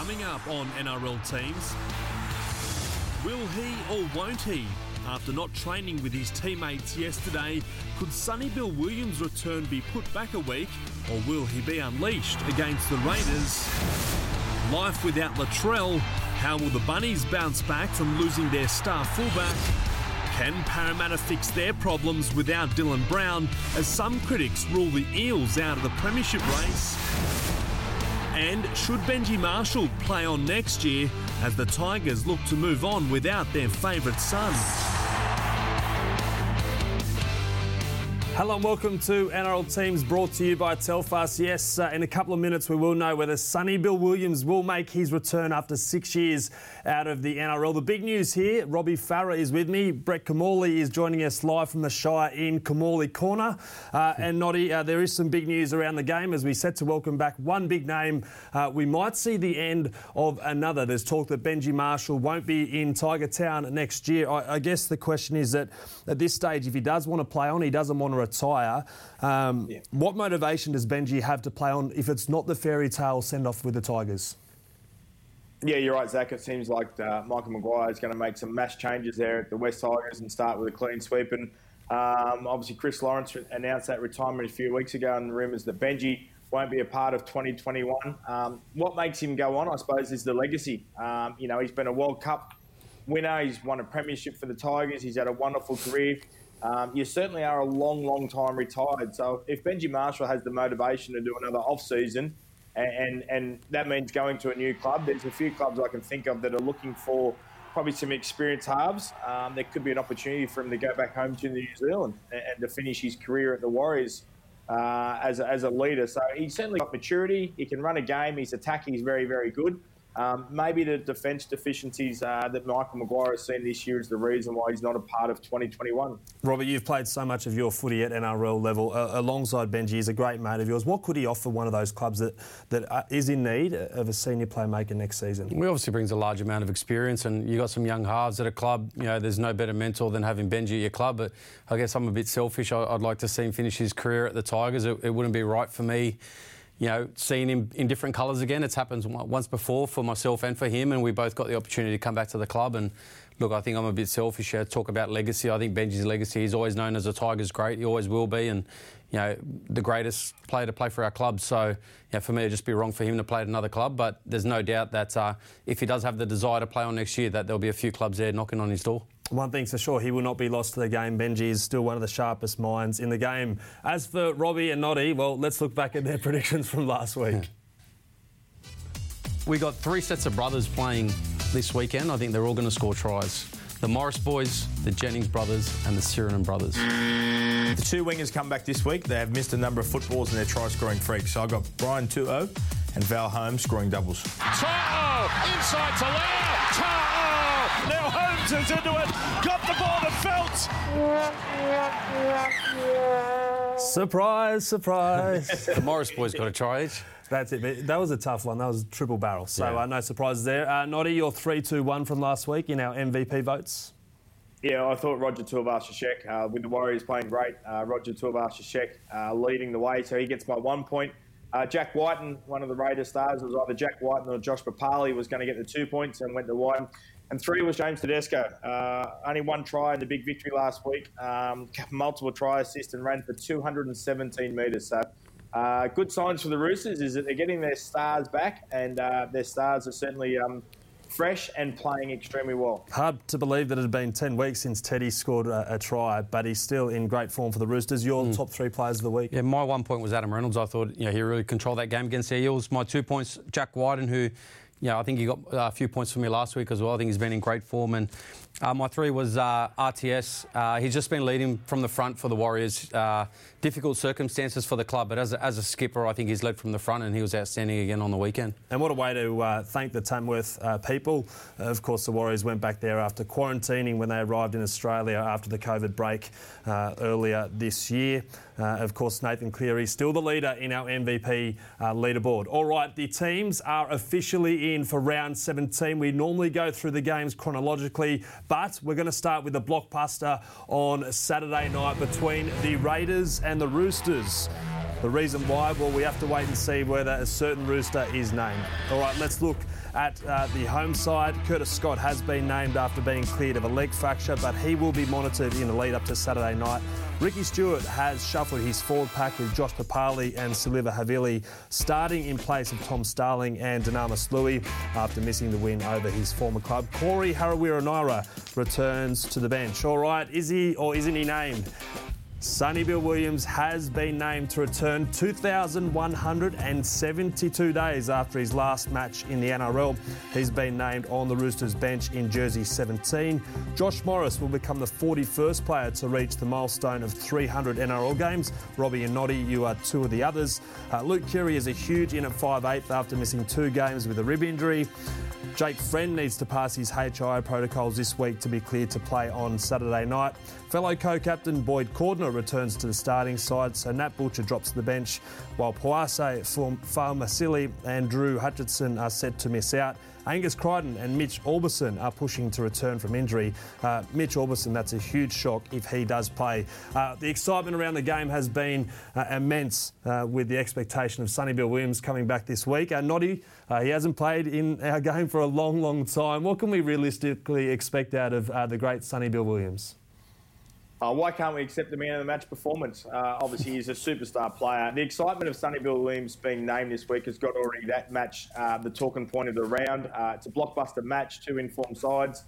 Coming up on NRL teams, will he or won't he? After not training with his teammates yesterday, could Sonny Bill Williams' return be put back a week, or will he be unleashed against the Raiders? Life without Latrell, how will the Bunnies bounce back from losing their star fullback? Can Parramatta fix their problems without Dylan Brown, as some critics rule the Eels out of the Premiership race? And should Benji Marshall play on next year as the Tigers look to move on without their favourite son? Hello and welcome to NRL Teams brought to you by Telstra. Yes, uh, in a couple of minutes we will know whether Sonny Bill Williams will make his return after six years out of the NRL. The big news here, Robbie Farah is with me. Brett Kimmorley is joining us live from the Shire in Kimmorley Corner. Uh, and Noddy, uh, there is some big news around the game as we set to welcome back one big name. Uh, we might see the end of another. There's talk that Benji Marshall won't be in Tiger Town next year. I, I guess the question is that at this stage, if he does want to play on, he doesn't want to retire. Um, yeah. What motivation does Benji have to play on if it's not the fairy tale send off with the Tigers? Yeah, you're right, Zach. It seems like uh, Michael Maguire is going to make some mass changes there at the West Tigers and start with a clean sweep. And um, obviously, Chris Lawrence announced that retirement a few weeks ago, and the rumours that Benji won't be a part of 2021. Um, what makes him go on, I suppose, is the legacy. Um, you know, he's been a World Cup winner. He's won a premiership for the Tigers. He's had a wonderful career um, you certainly are a long, long time retired. So if Benji Marshall has the motivation to do another off season, and, and, and that means going to a new club, there's a few clubs I can think of that are looking for probably some experienced halves. Um, there could be an opportunity for him to go back home to New Zealand and, and to finish his career at the Warriors. Uh, as, a, as a leader. So he's certainly got maturity. He can run a game. His attacking is very, very good. Um, maybe the defence deficiencies uh, that Michael Maguire has seen this year is the reason why he's not a part of 2021. Robert, you've played so much of your footy at NRL level uh, alongside Benji. He's a great mate of yours. What could he offer one of those clubs that, that uh, is in need of a senior playmaker next season? He obviously brings a large amount of experience, and you've got some young halves at a club. You know, there's no better mentor than having Benji at your club. But I guess I'm a bit selfish. I, would like to see him finish his career at the Tigers. It, it wouldn't be right for me you know, seeing him in different colours again. It's happened once before for myself and for him, and we both got the opportunity to come back to the club. And look, I think I'm a bit selfish here. To talk about legacy. I think Benji's legacy. He's always known as a Tigers great. He always will be, and you know, the greatest player to play for our club. So, yeah, for me, it'd just be wrong for him to play at another club. But there's no doubt that uh, if he does have the desire to play on next year, that there'll be a few clubs there knocking on his door. One thing's for sure, he will not be lost to the game. Benji is still one of the sharpest minds in the game. As for Robbie and Noddy, well, let's look back at their predictions from last week. We got three sets of brothers playing this weekend. I think they're all going to score tries. The Morris boys, the Jennings brothers, and the Sironen brothers. The two wingers come back this week. They have missed a number of footballs in their try scoring freaks. So I got Brian To'o and Val Holmes scoring doubles. To'o inside to Lau. To'o now Holmes is into it. Got the ball to Felt. Surprise, surprise. the Morris boys got a try each. That's it. That was a tough one. That was a triple barrel. So yeah. uh, no surprises there. Uh, Noddy, your 3 2 1 from last week in our MVP votes. Yeah, I thought Roger Tuivasa-Sheck, uh, with the Warriors playing great, uh, Roger Tuivasa-Sheck uh, leading the way, so he gets my one point. Uh, Jack Wighton, one of the Raiders stars, was either Jack Wighton or Josh Papalii was going to get the two points and went to Wighton. And three was James Tedesco. Uh, only one try in the big victory last week, um, multiple try assists and ran for 217 metres. So uh, good signs for the Roosters is that they're getting their stars back, and uh, their stars are certainly um, fresh and playing extremely well. Hard to believe that it had been 10 weeks since Teddy scored a, a try, but he's still in great form for the Roosters. Your mm. top three players of the week? Yeah, my one point was Adam Reynolds. I thought you know, he really controlled that game against the Eels. My two points, Jack Wighton, who yeah, I think he got uh, a few points for me last week as well. I think he's been in great form. And uh, my three was uh, RTS. Uh, he's just been leading from the front for the Warriors. Uh, difficult circumstances for the club, but as a, as a skipper, I think he's led from the front and he was outstanding again on the weekend. And what a way to uh, thank the Tamworth uh, people. of course, the Warriors went back there after quarantining when they arrived in Australia after the COVID break earlier this year. of course, Nathan Cleary still the leader in our MVP leaderboard. All right, the teams are officially in for round 17. We normally go through the games chronologically, but we're going to start with the blockbuster on Saturday night between the Raiders and the Roosters. The reason why, well, we have to wait and see whether a certain rooster is named. All right, let's look at uh, the home side. Curtis Scott has been named after being cleared of a leg fracture, but he will be monitored in the lead up to Saturday night. Ricky Stuart has shuffled his forward pack with Josh Papalii and Siliva Havili starting in place of Tom Starling and Dunamis Lui after missing the win over his former club. Corey Harawira Naera returns to the bench. All right, is he or isn't he named? Sonny Bill Williams has been named to return 2,172 days after his last match in the NRL. He's been named on the Roosters bench in jersey 17. Josh Morris will become the 41st player to reach the milestone of 300 NRL games. Robbie and Noddy, you are two of the others. Uh, Luke Keary is a huge in at 5'8 after missing two games with a rib injury. Jake Friend needs to pass his HI protocols this week to be cleared to play on Saturday night. Fellow co-captain Boyd Cordner returns to the starting side, so Nat Butcher drops to the bench, while Poasa, Faamausili and Drew Hutchinson are set to miss out. Angus Crichton and Mitch Aubusson are pushing to return from injury. Uh, Mitch Aubusson, that's a huge shock if he does play. Uh, the excitement around the game has been uh, immense uh, with the expectation of Sonny Bill Williams coming back this week. Uh, Noddy, uh, he hasn't played in our game for a long, long time. What can we realistically expect out of uh, the great Sonny Bill Williams? Uh, why can't we accept the man of the match performance? Uh, obviously, he's a superstar player. The excitement of Sonny Bill Williams being named this week has got already that match uh, the talking point of the round. Uh, it's a blockbuster match, two informed sides.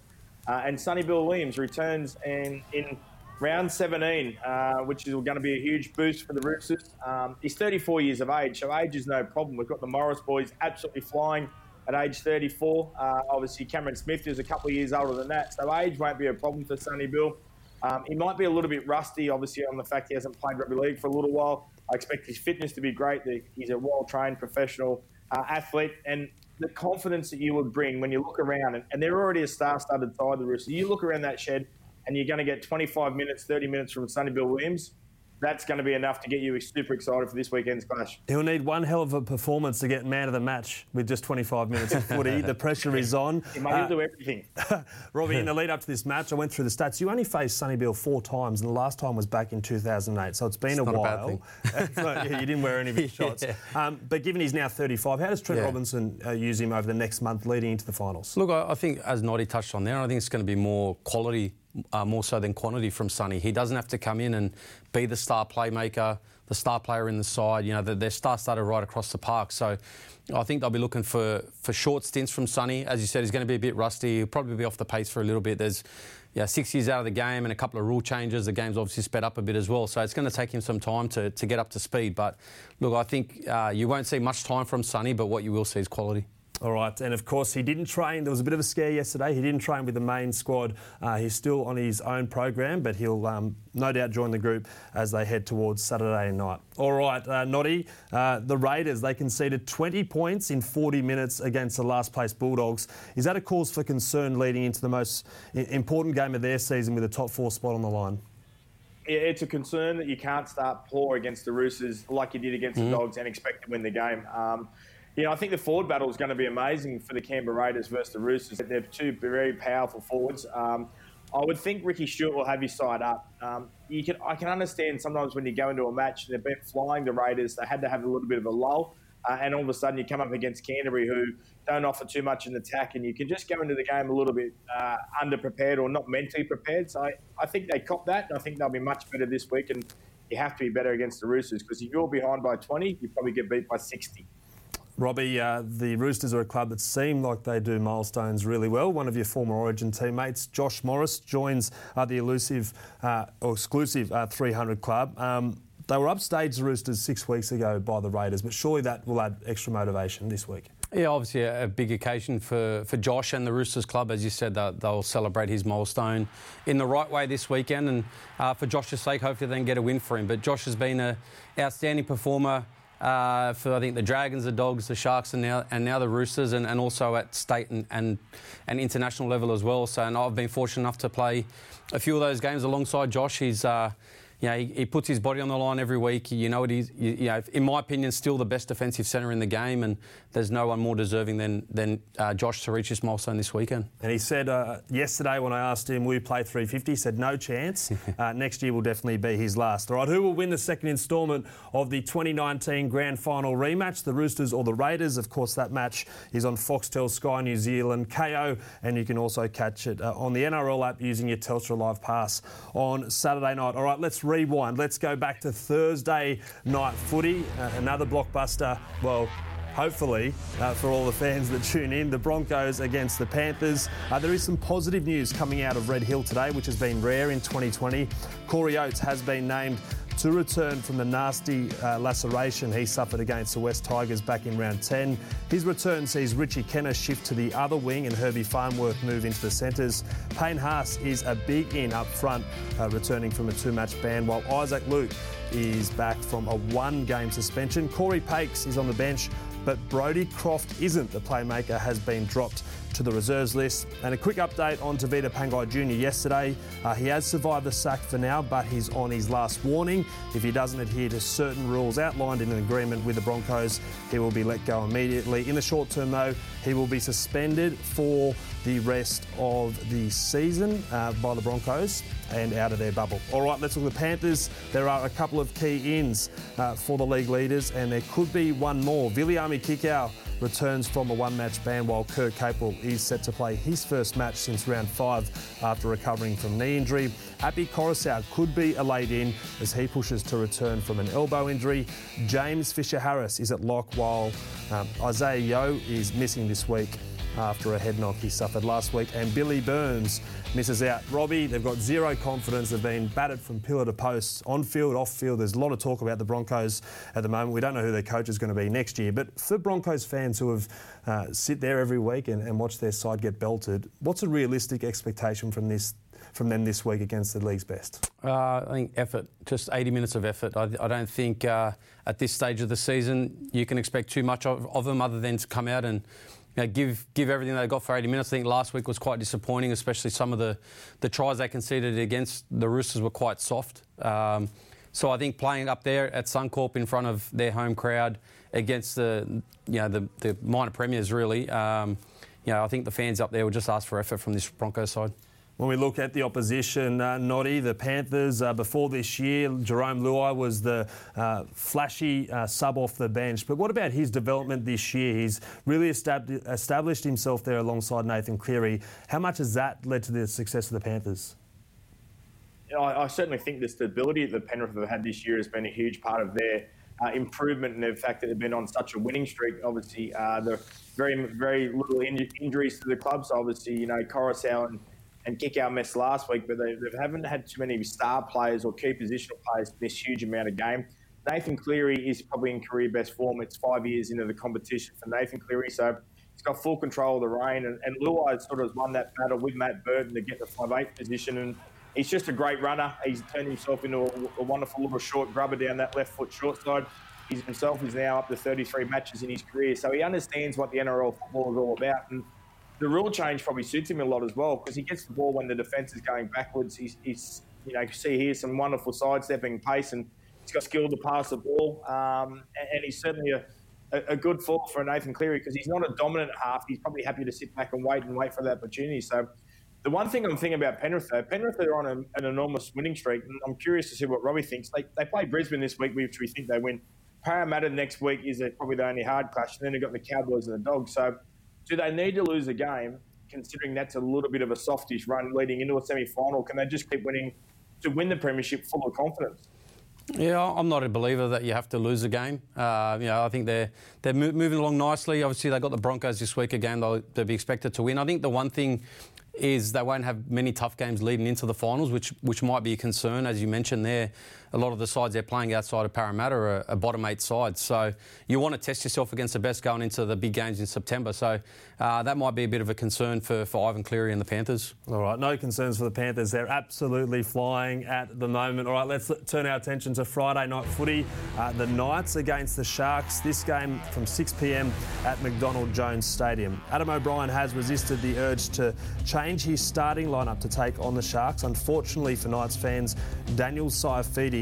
Uh, and Sonny Bill Williams returns in, in round 17, uh, which is going to be a huge boost for the Roosters. Um, he's 34 years of age, so age is no problem. We've got the Morris boys absolutely flying at age 34. obviously, Cameron Smith is a couple of years older than that, so age won't be a problem for Sonny Bill. Um, he might be a little bit rusty, obviously, on the fact he hasn't played rugby league for a little while. I expect his fitness to be great. He's a well trained professional uh, athlete. And the confidence that you would bring when you look around, and, and they're already a star studded side, of the Roosters. You look around that shed and you're going to get 25 minutes, 30 minutes from Sonny Bill Williams that's going to be enough to get you super excited for this weekend's clash. He'll need one hell of a performance to get man of the match with just 25 minutes of footy. the pressure is on. He might uh, do everything. Robbie, in the lead up to this match, I went through the stats. You only faced Sonny Bill four times, and the last time was back in 2008. So it's been it's a while. A yeah, you didn't wear any of his shots. yeah. um, but given he's now 35, how does Trent yeah. Robinson uh, use him over the next month leading into the finals? Look, I, I think, as Noddy touched on there, I think it's going to be more quality uh, more so than quantity from Sonny. He doesn't have to come in and be the star playmaker, the star player in the side. You know, they're star started right across the park. So I think they'll be looking for, for short stints from Sonny. As you said, he's going to be a bit rusty. He'll probably be off the pace for a little bit. There's yeah, six years out of the game and a couple of rule changes. The game's obviously sped up a bit as well. So it's going to take him some time to, to get up to speed. But look, I think uh, you won't see much time from Sonny, but what you will see is quality. All right, and of course, he didn't train. There was a bit of a scare yesterday. He didn't train with the main squad. Uh, he's still on his own program, but he'll um, no doubt join the group as they head towards Saturday night. All right, uh, Noddy, uh, the Raiders, they conceded 20 points in 40 minutes against the last place Bulldogs. Is that a cause for concern leading into the most important game of their season with a top four spot on the line? Yeah, it's a concern that you can't start poor against the Roosters like you did against mm-hmm. the Dogs and expect to win the game. Um, know, I think the forward battle is going to be amazing for the Canberra Raiders versus the Roosters. They're two very powerful forwards. Um, I would think Ricky Stuart will have his side up. Um, you can, I can understand sometimes when you go into a match, and they've been flying the Raiders. They had to have a little bit of a lull, uh, and all of a sudden you come up against Canterbury, who don't offer too much in attack, and you can just go into the game a little bit uh, underprepared or not mentally prepared. So I, I think they cop that, and I think they'll be much better this week. And you have to be better against the Roosters because if you're behind by 20, you probably get beat by 60. Robbie, uh, the Roosters are a club that seem like they do milestones really well. One of your former Origin teammates, Josh Morris, joins uh, the elusive uh, or exclusive uh, 300 club. Um, they were upstaged the Roosters six weeks ago by the Raiders, but surely that will add extra motivation this week. Yeah, obviously a, big occasion for, for Josh and the Roosters Club. As you said, they'll, they'll celebrate his milestone in the right way this weekend. And uh, for Josh's sake, hopefully they can get a win for him. But Josh has been an outstanding performer uh, for I think the Dragons, the Dogs, the Sharks, and now and now the Roosters, and, and also at state and, and, and international level as well. So, and I've been fortunate enough to play a few of those games alongside Josh. He's uh, you know, he, he, puts his body on the line every week. You know he's, you, you, know, in my opinion, still the best defensive centre in the game, and there's no one more deserving than than uh, Josh to reach this milestone this weekend. And he said uh, yesterday when I asked him, "Will you play 350?" He said, "No chance. uh, next year will definitely be his last." All right, who will win the second instalment of the 2019 Grand Final rematch? The Roosters or the Raiders? Of course, that match is on Foxtel Sky New Zealand Kayo, and you can also catch it uh, on the NRL app using your Telstra Live Pass on Saturday night. All right, let's rewind. Let's go back to Thursday night footy. Uh, another blockbuster. Well, hopefully, uh, for all the fans that tune in. The Broncos against the Panthers. Uh, there is some positive news coming out of Red Hill today, which has been rare in 2020. Corey Oates has been named to return from the nasty uh, laceration he suffered against the West Tigers back in round 10. His return sees Richie Kennar shift to the other wing and Herbie Farnworth move into the centres. Payne Haas is a big in up front, uh, returning from a two match ban, while Isaac Luke is back from a one game suspension. Corey Paix is on the bench, but Brodie Croft isn't. The playmaker has been dropped to the reserves list. And a quick update on Tevita Pangai Jr. yesterday. Uh, he has survived the sack for now, but he's on his last warning. If he doesn't adhere to certain rules outlined in an agreement with the Broncos, he will be let go immediately. In the short term, though, he will be suspended for the rest of the season uh, by the Broncos and out of their bubble. All right, let's look at the Panthers. There are a couple of key ins uh, for the league leaders, and there could be one more. Viliami Kikau returns from a one match ban while Kurt Capewell is set to play his first match since round five after recovering from knee injury. Api Koroisau could be a late in as he pushes to return from an elbow injury. James Fisher Harris is at lock while um, Isaah Yeo is missing this week after a head knock he suffered last week. And Billy Burns misses out. Robbie, they've got zero confidence. They've been battered from pillar to post, on field, off field. There's a lot of talk about the Broncos at the moment. We don't know who their coach is going to be next year. But for Broncos fans who have uh, sit there every week and, and watch their side get belted, what's a realistic expectation from this from them this week against the league's best? Uh, I think effort, just 80 minutes of effort. I, I don't think uh, at this stage of the season you can expect too much of, of them other than to come out and you know, give give everything they got for 80 minutes. I think last week was quite disappointing, especially some of the, the tries they conceded against the Roosters were quite soft. Um, so I think playing up there at Suncorp in front of their home crowd against the you know the, the minor premiers really, um, you know I think the fans up there will just ask for effort from this Broncos side. When we look at the opposition, uh, Noddy, the Panthers, uh, before this year, Jarome Luai was the uh, flashy uh, sub off the bench. But what about his development this year? He's really estab- established himself there alongside Nathan Cleary. How much has that led to the success of the Panthers? I, I certainly think the stability that the Penrith have had this year has been a huge part of their uh, improvement and the fact that they've been on such a winning streak. Obviously, uh, the very, very little in- injuries to the club. So obviously, you know, Koroisau and kick Kikau missed last week, but they, they haven't had too many star players or key positional players miss huge amount of game. Nathan Cleary is probably in career best form. It's five years into the competition for Nathan Cleary, so he's got full control of the reign. And, and Luai sort of has won that battle with Matt Burton to get the five eight position. And he's just a great runner. He's turned himself into a, a wonderful little short grubber down that left foot short side. He himself is now up to 33 matches in his career, so he understands what the NRL football is all about. And the rule change probably suits him a lot as well because he gets the ball when the defence is going backwards. He's, he's, you know, you see here some wonderful sidestepping pace and he's got skill to pass the ball. Um, and, and, he's certainly a, a, good fall for Nathan Cleary because he's not a dominant half. He's probably happy to sit back and wait and wait for the opportunity. So the one thing I'm thinking about Penrith, though, Penrith are on a, an enormous winning streak. And I'm curious to see what Robbie thinks. They, they play Brisbane this week, which we think they win. Parramatta next week is a, probably the only hard clash. And then they've got the Cowboys and the Dogs. So do they need to lose a game, considering that's a little bit of a softish run leading into a semi final? Can they just keep winning to win the Premiership full of confidence? Yeah, I'm not a believer that you have to lose a game. Uh, you know, I think they're they're moving along nicely. Obviously, they got the Broncos this week again. They'll, they'll be expected to win. I think the one thing is they won't have many tough games leading into the finals, which which might be a concern, as you mentioned there a lot of the sides they're playing outside of Parramatta are, bottom eight sides. So you want to test yourself against the best going into the big games in September. So uh, that might be a bit of a concern for, for Ivan Cleary and the Panthers. All right, no concerns for the Panthers. They're absolutely flying at the moment. All right, let's turn our attention to Friday night footy. Uh, the Knights against the Sharks. This game from 6 p.m. at McDonald Jones Stadium. Adam O'Brien has resisted the urge to change his starting lineup to take on the Sharks. Unfortunately for Knights fans, Daniel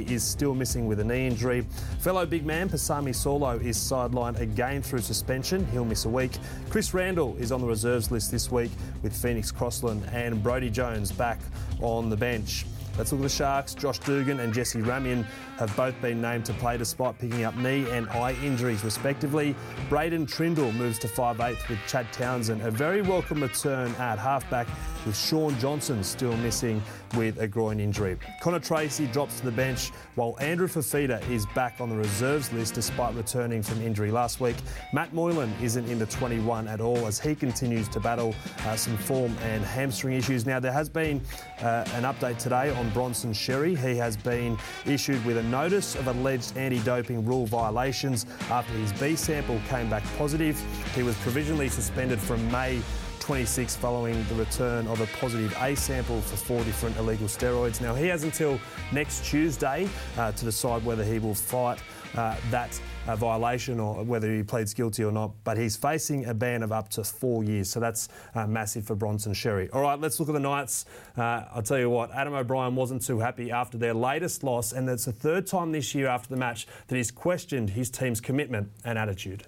Is still missing with a knee injury. Fellow big man Pasami Saulo is sidelined again through suspension. He'll miss a week. Chris Randall is on the reserves list this week with Phoenix Crossland and Brody Jones back on the bench. Let's look at the Sharks. Josh Dugan and Jesse Ramien have both been named to play despite picking up knee and eye injuries, respectively. Braydon Trindall moves to 5'8 with Chad Townsend. A very welcome return at halfback with Shaun Johnson still missing with a groin injury. Connor Tracey drops to the bench while Andrew Fifita is back on the reserves list despite returning from injury last week. Matt Moylan isn't in the 21 at all as he continues to battle uh, some form and hamstring issues. Now, there has been uh, an update today on Bronson Xerri. He has been issued with a notice of alleged anti doping rule violations after his B sample came back positive. He was provisionally suspended from May 26 following the return of a positive A sample for four different illegal steroids. Now, he has until next Tuesday uh, to decide whether he will fight uh, that uh, violation or whether he pleads guilty or not. But he's facing a ban of up to four years, so that's uh, massive for Bronson Xerri. All right, let's look at the Knights. Uh, I'll tell you what, Adam O'Brien wasn't too happy after their latest loss, and it's the third time this year after the match that he's questioned his team's commitment and attitude.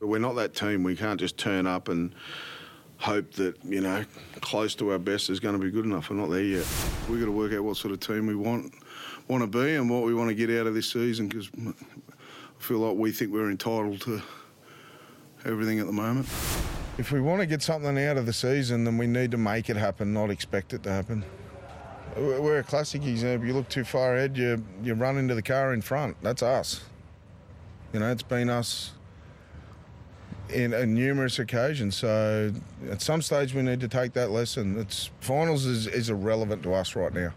We're not that team. We can't just turn up and hope that you know close to our best is going to be good enough. We're not there yet. We've got to work out what sort of team we want want to be and what we want to get out of this season because feel like we think we're entitled to everything at the moment. If we want to get something out of the season, then we need to make it happen, not expect it to happen. We're a classic example. You look too far ahead, you you run into the car in front. That's us. You know, it's been us in, in, numerous occasions. So at some stage, we need to take that lesson. It's finals is, is irrelevant to us right now.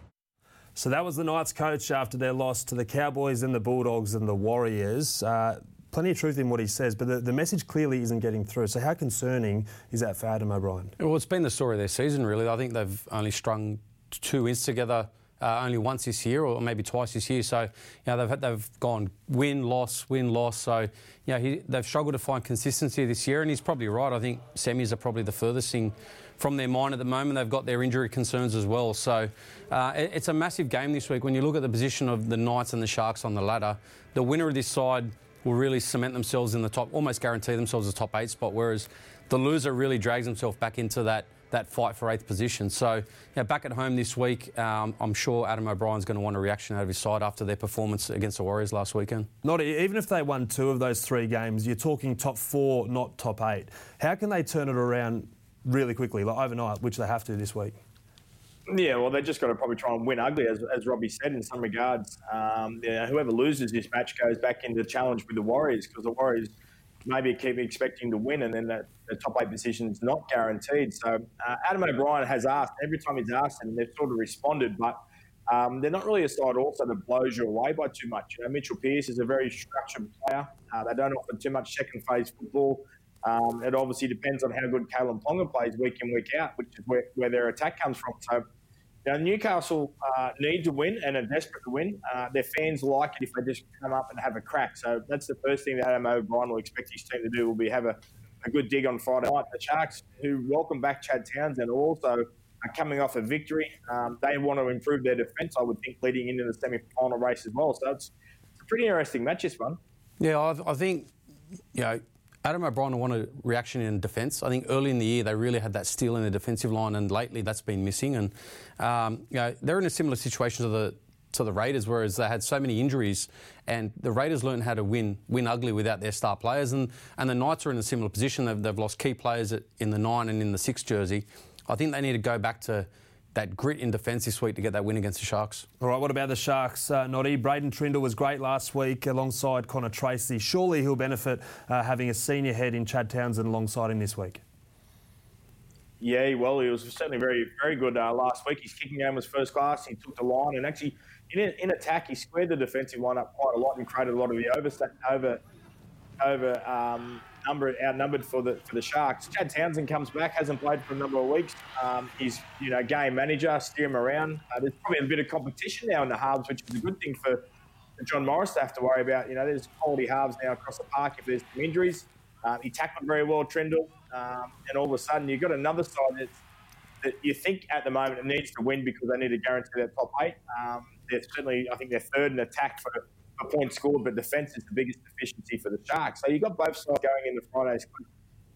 So that was the Knights coach after their loss to the Cowboys and the Bulldogs and the Warriors. Uh, plenty of truth in what he says, but the, the, message clearly isn't getting through. So how concerning is that for Adam O'Brien? Well, it's been the story of their season, really. I think they've only strung two wins together uh, only once this year, or maybe twice this year. So, you know, they've they've gone win, loss, win, loss. So, you know, he, they've struggled to find consistency this year, and he's probably right. I think semis are probably the furthest thing from their mind at the moment. They've got their injury concerns as well. So, uh, it, it's a massive game this week. When you look at the position of the Knights and the Sharks on the ladder, the winner of this side will really cement themselves in the top, almost guarantee themselves a top eight spot, whereas the loser really drags himself back into that that fight for eighth position. So, back at home this week, um, I'm sure Adam O'Brien's going to want a reaction out of his side after their performance against the Warriors last weekend. Not even if they won two of those three games, you're talking top four, not top eight. How can they turn it around really quickly, like overnight, which they have to this week? Yeah, well, they've just got to probably try and win ugly, as, as Robbie said, in some regards. Um, yeah, whoever loses this match goes back into the challenge with the Warriors because the Warriors maybe keep expecting to win, and then the, the top eight position is not guaranteed. So uh, Adam O'Brien has asked every time he's asked and they've sort of responded, but um, they're not really a side also that blows you away by too much. You know, Mitchell Pearce is a very structured player. Uh, they don't offer too much second phase football. Um, it obviously depends on how good Kalyn Ponga plays week in, week out, which is where, where their attack comes from. So now, Newcastle uh, need to win and are desperate to win. Uh, their fans like it if they just come up and have a crack. So that's the first thing that Adam O'Brien will expect his team to do will be have a, a good dig on Friday night. The Sharks, who welcome back Chad Townsend, also are coming off a victory. Um, they want to improve their defence, I would think, leading into the semi-final race as well. So it's, it's a pretty interesting match, this one. Yeah, I, I think, you know, Adam O'Brien wanted reaction in defence. I think early in the year they really had that steel in the defensive line, and lately that's been missing. And um, you know, they're in a similar situation to the to the Raiders, whereas they had so many injuries, and the Raiders learned how to win win ugly without their star players, and and the Knights are in a similar position. They've, they've lost key players in the nine and in the six jersey. I think they need to go back to that grit in defence this week to get that win against the Sharks. All right, what about the Sharks, uh, Noddy? Braydon Trindall was great last week alongside Connor Tracey. Surely he'll benefit uh, having a senior head in Chad Townsend alongside him this week. Yeah, well, he was certainly very, very good uh, last week. His kicking game was first class. He took the line and actually, in, in attack, he squared the defensive line up quite a lot and created a lot of the over, over, over um, number outnumbered for the for the Sharks. Chad Townsend comes back, hasn't played for a number of weeks. Um, he's you know game manager, steer him around. Uh, there's probably a bit of competition now in the halves, which is a good thing for, John Morris to have to worry about. You know, there's quality halves now across the park. If there's some injuries, um, he tackled very well, Trindall, um, and all of a sudden you've got another side that you think at the moment it needs to win because they need to guarantee their top eight. Um, they're certainly, I think they're third in attack for, for points scored, but defence is the biggest deficiency for the Sharks. So you've got both sides going into Friday's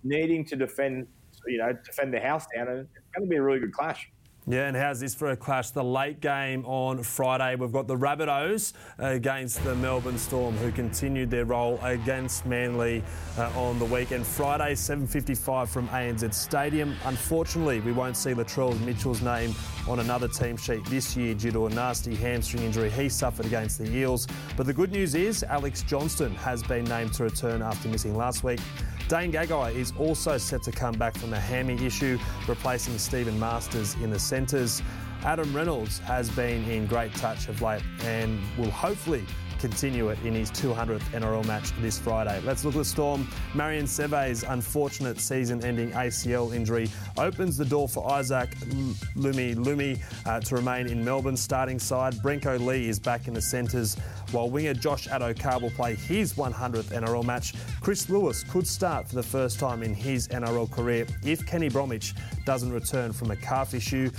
needing to defend, you know, defend the house down, and it's going to be a really good clash. Yeah, and how's this for a clash? The late game on Friday, we've got the Rabbitohs against the Melbourne Storm, who continued their roll against Manly uh, on the weekend. Friday, 7:55 from ANZ Stadium. Unfortunately, we won't see Latrell Mitchell's name on another team sheet this year due to a nasty hamstring injury he suffered against the Eels. But the good news is Alex Johnston has been named to return after missing last week. Dane Gagai is also set to come back from a hammy issue, replacing Steven Marsters in the centres. Adam Reynolds has been in great touch of late and will hopefully continue it in his 200th NRL match this Friday. Let's look at the Storm. Marion Seve's unfortunate season-ending ACL injury opens the door for Isaac Lumelume uh, to remain in Melbourne's starting side. Brenko Lee is back in the centres, while winger Josh Addo-Carr will play his 100th NRL match. Chris Lewis could start for the first time in his NRL career if Kenny Bromwich doesn't return from a calf issue.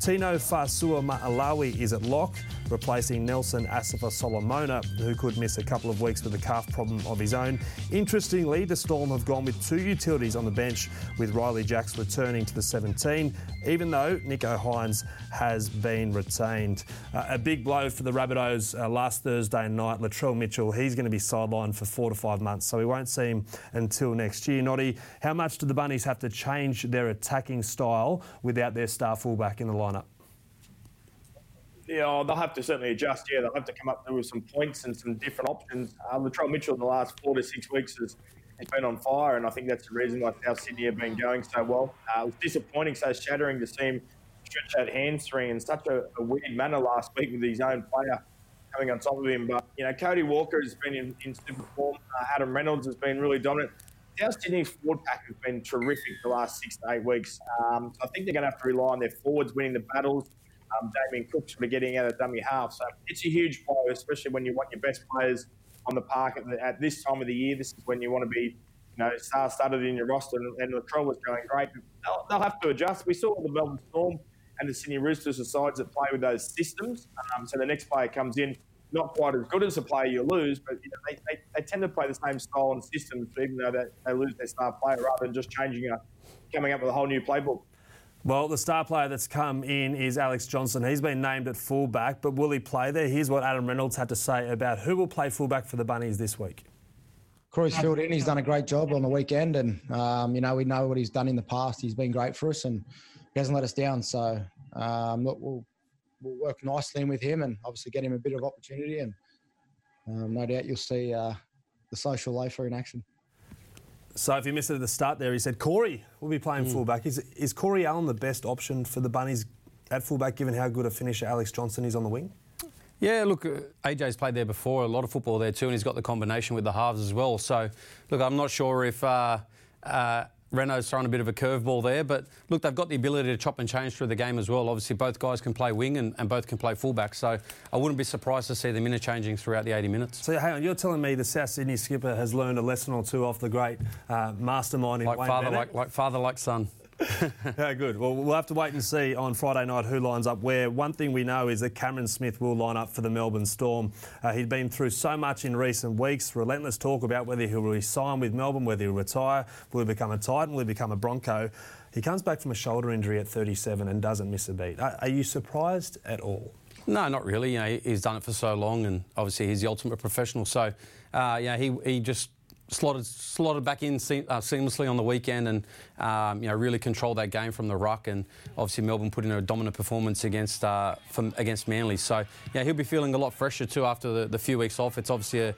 Tino Fa'asuamaleaui is at lock, replacing Nelson Asofa Solomona, who could miss a couple of weeks with a calf problem of his own. Interestingly, the Storm have gone with two utilities on the bench, with Riley Jacks returning to the 17, even though Nicho Hynes has been retained. Uh, a big blow for the Rabbitohs uh, last Thursday night. Latrell Mitchell, he's going to be sidelined for four to five months, so we won't see him until next year. Noddy, how much do the Bunnies have to change their attacking style without their star fullback in the lineup? Yeah, they'll have to certainly adjust. Yeah, they'll have to come up with some points and some different options. Um, Latrell Mitchell in the last four to six weeks has, has been on fire, and I think that's the reason why South Sydney have been going so well. Uh, it was disappointing, so shattering to see him stretch that hamstring in such a, a, weird manner last week with his own player coming on top of him. But, you know, Cody Walker has been in, in super form. Uh, Adam Reynolds has been really dominant. South Sydney's forward pack has been terrific the last six to eight weeks. Um, so I think they're going to have to rely on their forwards winning the battles um, Damien Cook sort of getting out of dummy half. So it's a huge blow, especially when you want your best players on the park at, the, at this time of the year. This is when you want to be, you know, star-studded in your roster, and, and Latrell was going great. They'll, they'll, have to adjust. We saw the Melbourne Storm and the Sydney Roosters are sides that play with those systems. Um, so the next player comes in, not quite as good as the player you lose, but you know, they, they, they, tend to play the same style and systems, even though they, they lose their star player, rather than just changing a, coming up with a whole new playbook. Well, the star player that's come in is Alex Johnston. He's been named at fullback, but will he play there? Here's what Adam Reynolds had to say about who will play fullback for the Bunnies this week. Corey's filled in. He's done a great job on the weekend, and um, you know we know what he's done in the past. He's been great for us, and he hasn't let us down. So um, look, we'll we'll work nicely in with him, and obviously get him a bit of opportunity. And um, no doubt you'll see uh, the social loafer in action. So if you missed it at the start there, he said Corey will be playing mm. fullback. Is, is Corey Allen the best option for the Bunnies at fullback, given how good a finisher Alex Johnston is on the wing? Yeah, look, uh, AJ's played there before, a lot of football there too, and he's got the combination with the halves as well. So, look, I'm not sure if uh, uh, Renault's thrown a bit of a curveball there, but look, they've got the ability to chop and change through the game as well. Obviously, both guys can play wing and, and both can play fullback, so I wouldn't be surprised to see them interchanging throughout the 80 minutes. So, hang on, you're telling me the South Sydney skipper has learned a lesson or two off the great uh, mastermind in like Wayne father, Bennett? like, like father, like son. yeah, good. Well, we'll have to wait and see on Friday night who lines up where. One thing we know is that Cameron Smith will line up for the Melbourne Storm. Uh, he's been through so much in recent weeks. Relentless talk about whether he'll resign with Melbourne, whether he'll retire, will he become a Titan, will he become a Bronco. He comes back from a shoulder injury at 37 and doesn't miss a beat. Are, are you surprised at all? No, not really. You know, he's done it for so long, and obviously he's the ultimate professional. So, uh, he he just slotted slotted back in se- uh, seamlessly on the weekend and um, you know really controlled that game from the ruck and obviously Melbourne put in a dominant performance against uh, from, against Manly. So yeah he'll be feeling a lot fresher too after the, the few weeks off. It's obviously a,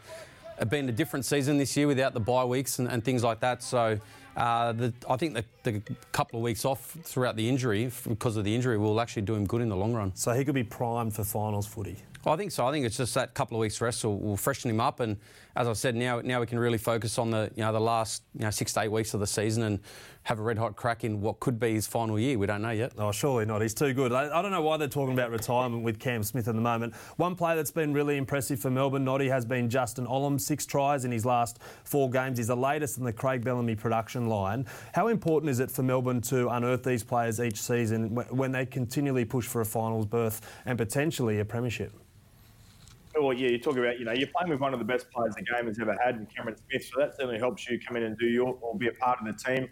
a been a different season this year without the bye weeks and, and things like that. So uh, the, I think the, the, couple of weeks off throughout the injury because of the injury will actually do him good in the long run. So he could be primed for finals footy? I think so. I think it's just that couple of weeks rest will, will, freshen him up, and as I said, now now we can really focus on the you know the last you know six to eight weeks of the season and have a red hot crack in what could be his final year. We don't know yet. Oh, surely not. He's too good. I, I don't know why they're talking about retirement with Cam Smith at the moment. One player that's been really impressive for Melbourne, Noddy, has been Justin Olam. Six tries in his last four games. He's the latest in the Craig Bellamy production line. How important is it for Melbourne to unearth these players each season when they continually push for a finals berth and potentially a premiership? Well, yeah, you talk about, you know, you're playing with one of the best players the game has ever had in Cameron Smith, so that certainly helps you come in and do your or be a part of the team.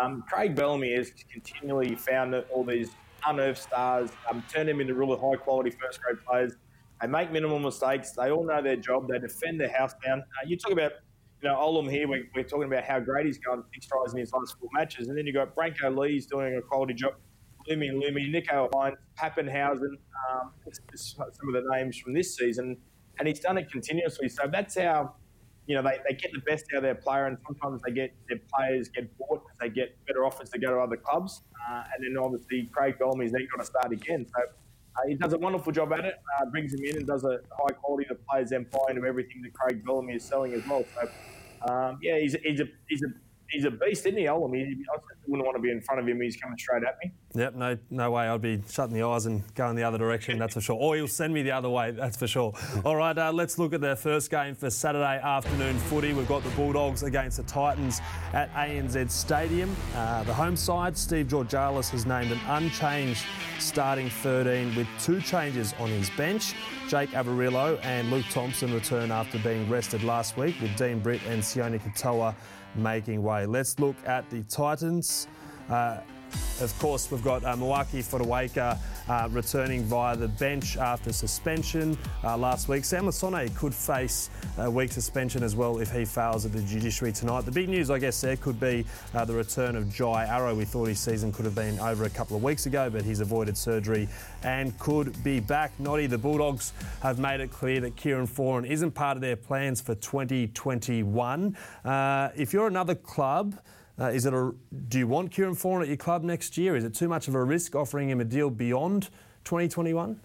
Um, Craig Bellamy has continually found all these unearthed stars, um, turned them into really high quality first grade players. They make minimal mistakes. They all know their job. They defend their house down. Uh, you talk about, you know, Olam here. We're, we're, talking about how great he's going, six tries in his last four matches, and then you've got Brenko Lee's doing a quality job. Lumelume, Nicho Hynes, Papenhuyzen, um, some of the names from this season and he's done it continuously. So that's how, you know, they, they get the best out of their player, and sometimes they get their players get bought because they get better offers to go to other clubs, uh, and then obviously Craig Bellamy's then got to start again. So. Uh, he does a wonderful job at it, uh, brings him in and does a high quality that players then buy into everything that Craig Bellamy is selling as well. So, um, yeah, he's, he's, a, he's a he's a beast, isn't he, Olam? He, I wouldn't want to be in front of him. He's coming straight at me. Yep, no, no way. I'd be shutting the eyes and going the other direction. That's for sure. Or he'll send me the other way. That's for sure. All right, uh, let's look at the first game for Saturday afternoon footy. We've got the Bulldogs against the Titans at ANZ Stadium. Uh, the home side, Steve Georgalis has named an unchanged starting 13 with two changes on his bench. Jake Averillo and Luke Thompson return after being rested last week with Dean Britt and Sione Katoa making way. Let's look at the Titans. Uh, of course, we've got uh, Fotuaika uh, returning via the bench after suspension uh, last week. Sam Lisone could face a week suspension as well if he fails at the judiciary tonight. The big news, I guess, there could be uh, the return of Jai Arrow. We thought his season could have been over a couple of weeks ago, but he's avoided surgery and could be back. Noddy, the Bulldogs have made it clear that Kieran Foran isn't part of their plans for 2021. Uh, if you're another club, uh, is it a, do you want Kieran Foran at your club next year? Is it too much of a risk offering him a deal beyond 2021?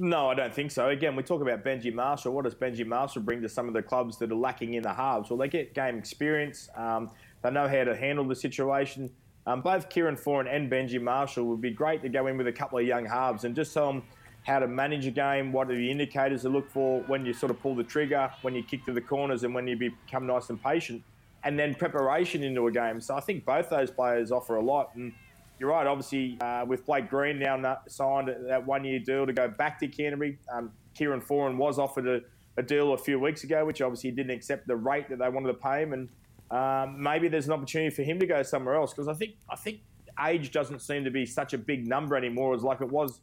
No, I don't think so. Again, we talk about Benji Marshall. What does Benji Marshall bring to some of the clubs that are lacking in the halves? Well, they get game experience. Um, they know how to handle the situation. Um, both Kieran Foran and Benji Marshall would be great to go in with a couple of young halves and just tell them how to manage a game, what are the indicators to look for when you sort of pull the trigger, when you kick to the corners, and when you become nice and patient and then preparation into a game. So I think both those players offer a lot. And you're right, obviously, uh, with Blake Green now signed that one year deal to go back to Canterbury, um, Kieran Foran was offered a, a, deal a few weeks ago, which obviously didn't accept the rate that they wanted to pay him. And um, maybe there's an opportunity for him to go somewhere else because I think I think age doesn't seem to be such a big number anymore as like it was.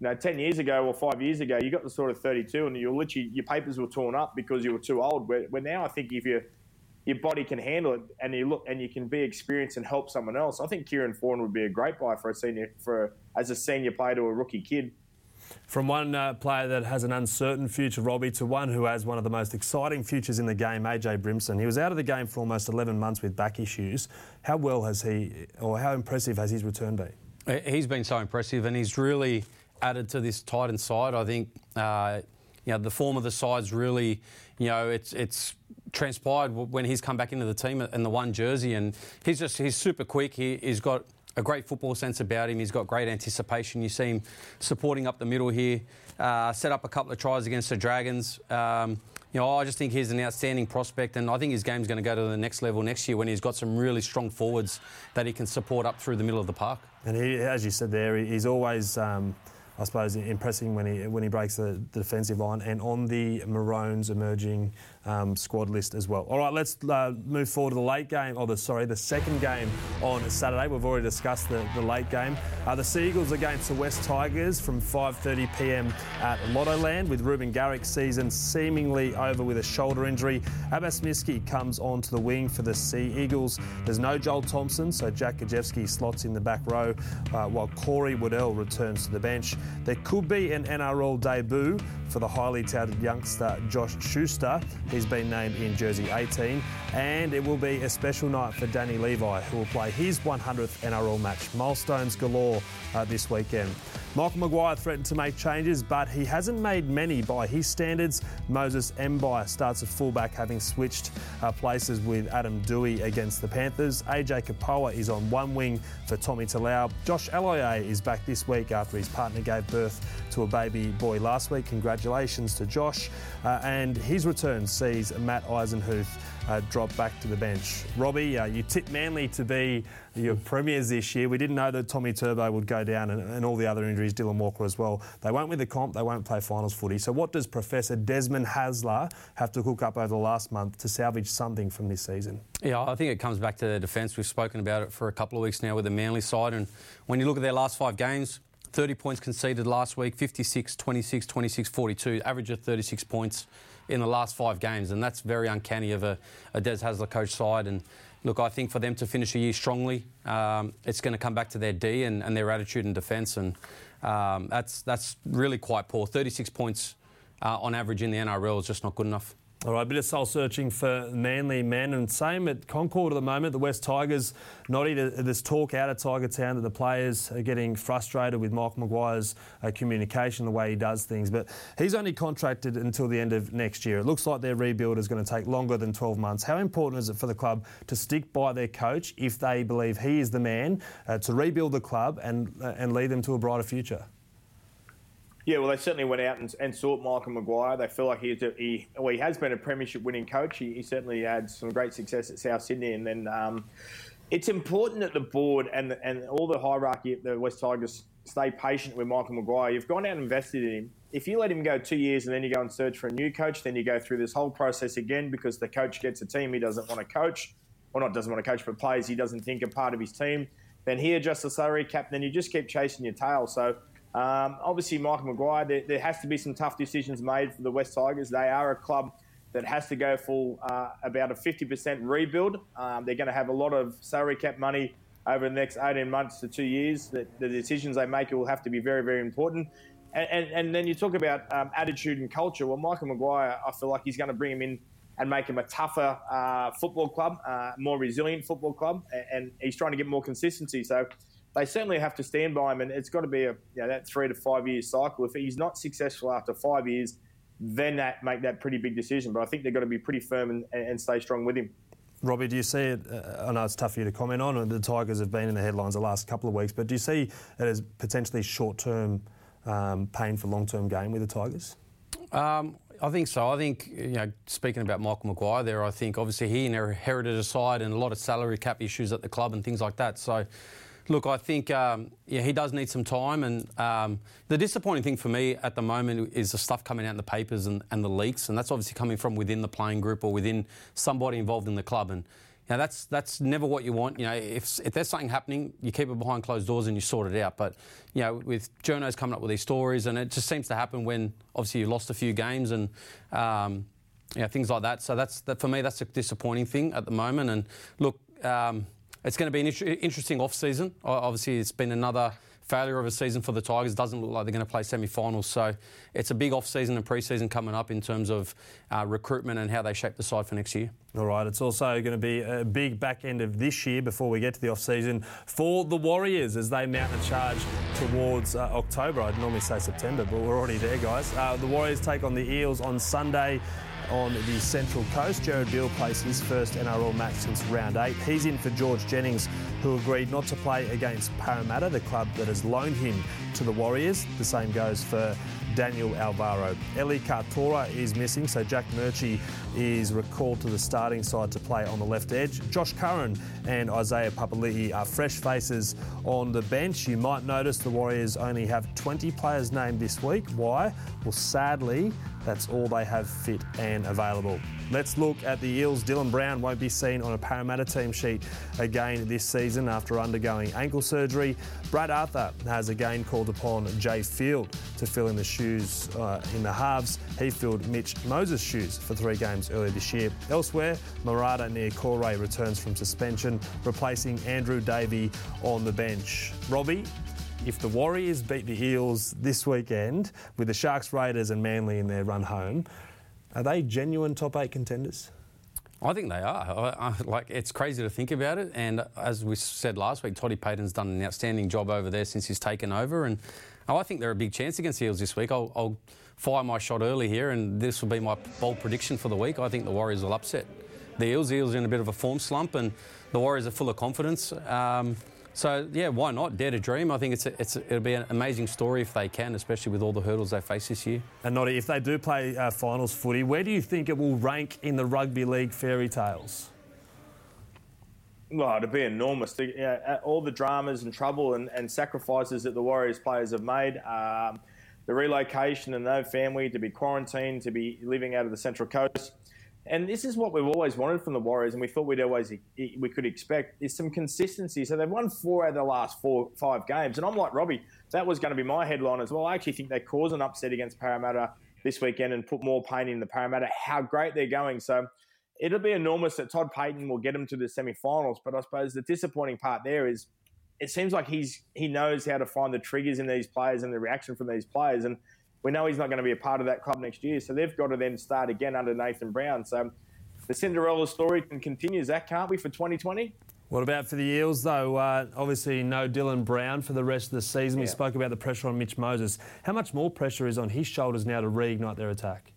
You know, 10 years ago or five years ago, you got the sort of 32 and you literally, your papers were torn up because you were too old. Where, where now I think if you're your body can handle it, and you look and you can be experienced and help someone else. I think Kieran Foran would be a great buy for a senior for as a senior player to a rookie kid. From one uh, player that has an uncertain future, Robbie, to one who has one of the most exciting futures in the game, AJ Brimson. He was out of the game for almost 11 months with back issues. How well has he, or how impressive has his return been? He's been so impressive, and he's really added to this Titan side. I think, uh, you know, the form of the side's really, you know, it's it's transpired when he's come back into the team in the one jersey, and he's just he's super quick. He, he's got a great football sense about him. He's got great anticipation. You see him supporting up the middle here. Uh, set up a couple of tries against the Dragons. Um, you know, I just think he's an outstanding prospect, and I think his game's going to go to the next level next year when he's got some really strong forwards that he can support up through the middle of the park. And he, as you said there, he's always. Um I suppose, impressing when he when he breaks the, the defensive line and on the Maroons emerging um, squad list as well. All right, let's uh, move forward to the late game, or the sorry, the second game on Saturday. We've already discussed the, the late game. Uh, the Sea Eagles against the West Tigers from 5:30 p.m. at Lottoland, with Reuben Garrick's season seemingly over with a shoulder injury. Abbas Miski comes onto the wing for the Sea Eagles. There's no Joel Thompson, so Jack Gosiewski slots in the back row, uh, while Corey Waddell returns to the bench. There could be an NRL debut for the highly touted youngster Josh Schuster. He's been named in jersey 18, and it will be a special night for Danny Levi, who will play his 100th NRL match. Milestones galore uh, this weekend. Michael Maguire threatened to make changes, but he hasn't made many by his standards. Moses Mbye starts at fullback, having switched uh, places with Adam Doueihi against the Panthers. AJ Kepaoa is on one wing for Tommy Talau. Josh Aloiai is back this week after his partner gave birth to a baby boy last week. Congratulations to Josh. Uh, and his return sees Matt Eisenhuth uh, drop back to the bench. Robbie, uh, you tipped Manly to be your premiers this year. We didn't know that Tommy Turbo would go down and, and, all the other injuries, Dylan Walker as well. They won't win the comp, they won't play finals footy. So, what does Professor Desmond Hasler have to hook up over the last month to salvage something from this season? Yeah, I think it comes back to the defence. We've spoken about it for a couple of weeks now with the Manly side. And when you look at their last five games, 30 points conceded last week, 56, 26, 26, 42, average of 36 points in the last five games, and that's very uncanny of a, a Des Hasler coach side. And look, I think for them to finish a year strongly, um, it's going to come back to their D and, and their attitude in defence, and um, that's that's really quite poor. 36 points uh, on average in the NRL is just not good enough. All right, a bit of soul searching for Manly men, and same at Concord at the moment. The West Tigers, either. There's talk out of Tiger Town that the players are getting frustrated with Mike Maguire's uh, communication, the way he does things. But he's only contracted until the end of next year. It looks like their rebuild is going to take longer than 12 months. How important is it for the club to stick by their coach if they believe he is the man uh, to rebuild the club and uh, and lead them to a brighter future? Yeah, well, they certainly went out and, and sought Michael Maguire. They feel like he's a, he, well, he has been a premiership winning coach. He, he, certainly had some great success at South Sydney, and then um, it's important that the board and and all the hierarchy at the West Tigers stay patient with Michael Maguire. You've gone out and invested in him. If you let him go two years and then you go and search for a new coach, then you go through this whole process again because the coach gets a team he doesn't want to coach, or not doesn't want to coach, but players he doesn't think are part of his team. Then he adjusts the salary cap, then you just keep chasing your tail. So um, obviously, Michael Maguire, there, there, has to be some tough decisions made for the West Tigers. They are a club that has to go full uh, about a 50% rebuild. Um, they're going to have a lot of salary cap money over the next 18 months to two years. The, the decisions they make will have to be very, very important. And, and, and then you talk about um, attitude and culture. Well, Michael Maguire, I feel like he's going to bring him in and make him a tougher uh, football club, uh, more resilient football club, and, and he's trying to get more consistency. So they certainly have to stand by him, and it's got to be a you know, that three to five year cycle. If he's not successful after five years, then that make that pretty big decision. But I think they've got to be pretty firm and, and stay strong with him. Robbie, do you see it? Uh, I know it's tough for you to comment on, and the Tigers have been in the headlines the last couple of weeks, but do you see it as potentially short term um, pain for long term gain with the Tigers? Um, I think so. I think, you know, speaking about Michael Maguire there, I think obviously he inherited a side and a lot of salary cap issues at the club and things like that. So Look, I think um, yeah, he does need some time, and um, the disappointing thing for me at the moment is the stuff coming out in the papers and, and, the leaks, and that's obviously coming from within the playing group or within somebody involved in the club, and you know, that's that's never what you want. You know, if, if there's something happening, you keep it behind closed doors and you sort it out. But you know, with journos coming up with these stories, and it just seems to happen when obviously you've lost a few games and. Um, yeah, things like that. So that's that for me. That's a disappointing thing at the moment. And look, um, it's going to be an interesting off season. Obviously, it's been another failure of a season for the Tigers. Doesn't look like they're going to play semi-finals. So it's a big off season and pre-season coming up in terms of uh, recruitment and how they shape the side for next year. All right, it's also going to be a big back end of this year before we get to the off season for the Warriors as they mount a charge towards uh, October. I'd normally say September, but we're already there, guys. Uh, the Warriors take on the Eels on Sunday on the Central Coast. Jared Beale plays his first NRL match since round eight. He's in for George Jennings, who agreed not to play against Parramatta, the club that has loaned him to the Warriors. The same goes for Daniel Alvaro. Eli Katoa is missing, so Jack Murchie is recalled to the starting side to play on the left edge. Josh Curran and Isaiah Papali'i are fresh faces on the bench. You might notice the Warriors only have 20 players named this week. Why? Well, sadly, that's all they have fit and available. Let's look at the Eels. Dylan Brown won't be seen on a Parramatta team sheet again this season after undergoing ankle surgery. Brad Arthur has again called upon Jai Field to fill in the shoes uh, in the halves. He filled Mitch Moses' shoes for three games earlier this year. Elsewhere, Marata returns from suspension, replacing Andrew Davey on the bench. Robbie, if the Warriors beat the Eels this weekend with the Sharks, Raiders, and Manly in their run home, are they genuine top eight contenders? I think they are. I, I, like it's crazy to think about it. And as we said last week, Toddy Payten's done an outstanding job over there since he's taken over. And oh, I think they're a big chance against the Eels this week. I'll, I'll fire my shot early here, and this will be my bold prediction for the week. I think the Warriors will upset the Eels. The Eels are in a bit of a form slump, and the Warriors are full of confidence. Um, so yeah, why not? Dare to dream. I think it's, a, it's a, it'll be an amazing story if they can, especially with all the hurdles they face this year. And Noddy, if they do play uh, finals footy, where do you think it will rank in the rugby league fairy tales? Well, it'd be enormous. To, you know, all the dramas and trouble and, and, sacrifices that the Warriors players have made. Um, the relocation and no family, to be quarantined, to be living out of the Central Coast and this is what we've always wanted from the Warriors, and we thought we'd always we could expect is some consistency. So they've won four out of the last four five games, and I'm like Robbie, that was going to be my headline as well. I actually think they cause an upset against Parramatta this weekend and put more pain in the Parramatta. How great they're going! So it'll be enormous that Todd Payten will get them to the semi-finals. But I suppose the disappointing part there is it seems like he's he knows how to find the triggers in these players and the reaction from these players and we know he's not going to be a part of that club next year. So they've got to then start again under Nathan Brown. So the Cinderella story can continue, Zac, can't we, for 2020? What about for the Eels, though? Uh, obviously, no Dylan Brown for the rest of the season. Yeah. We spoke about the pressure on Mitch Moses. How much more pressure is on his shoulders now to reignite their attack?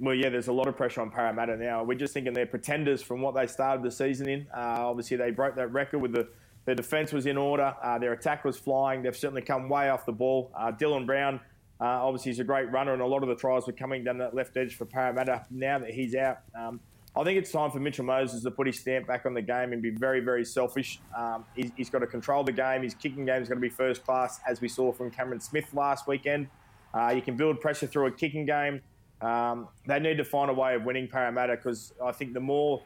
Well, yeah, there's a lot of pressure on Parramatta now. We're just thinking they're pretenders from what they started the season in. Uh, obviously, they broke that record with the their defence was in order, uh, their attack was flying. They've certainly come way off the ball. Uh, Dylan Brown uh, obviously, he's a great runner, and a lot of the tries were coming down that left edge for Parramatta. Now that he's out, um, I think it's time for Mitchell Moses to put his stamp back on the game and be very, very selfish. Um, he's, he's got to control the game. His kicking game is going to be first class, as we saw from Cameron Smith last weekend. Uh, you can build pressure through a kicking game. Um, they need to find a way of winning Parramatta because I think the more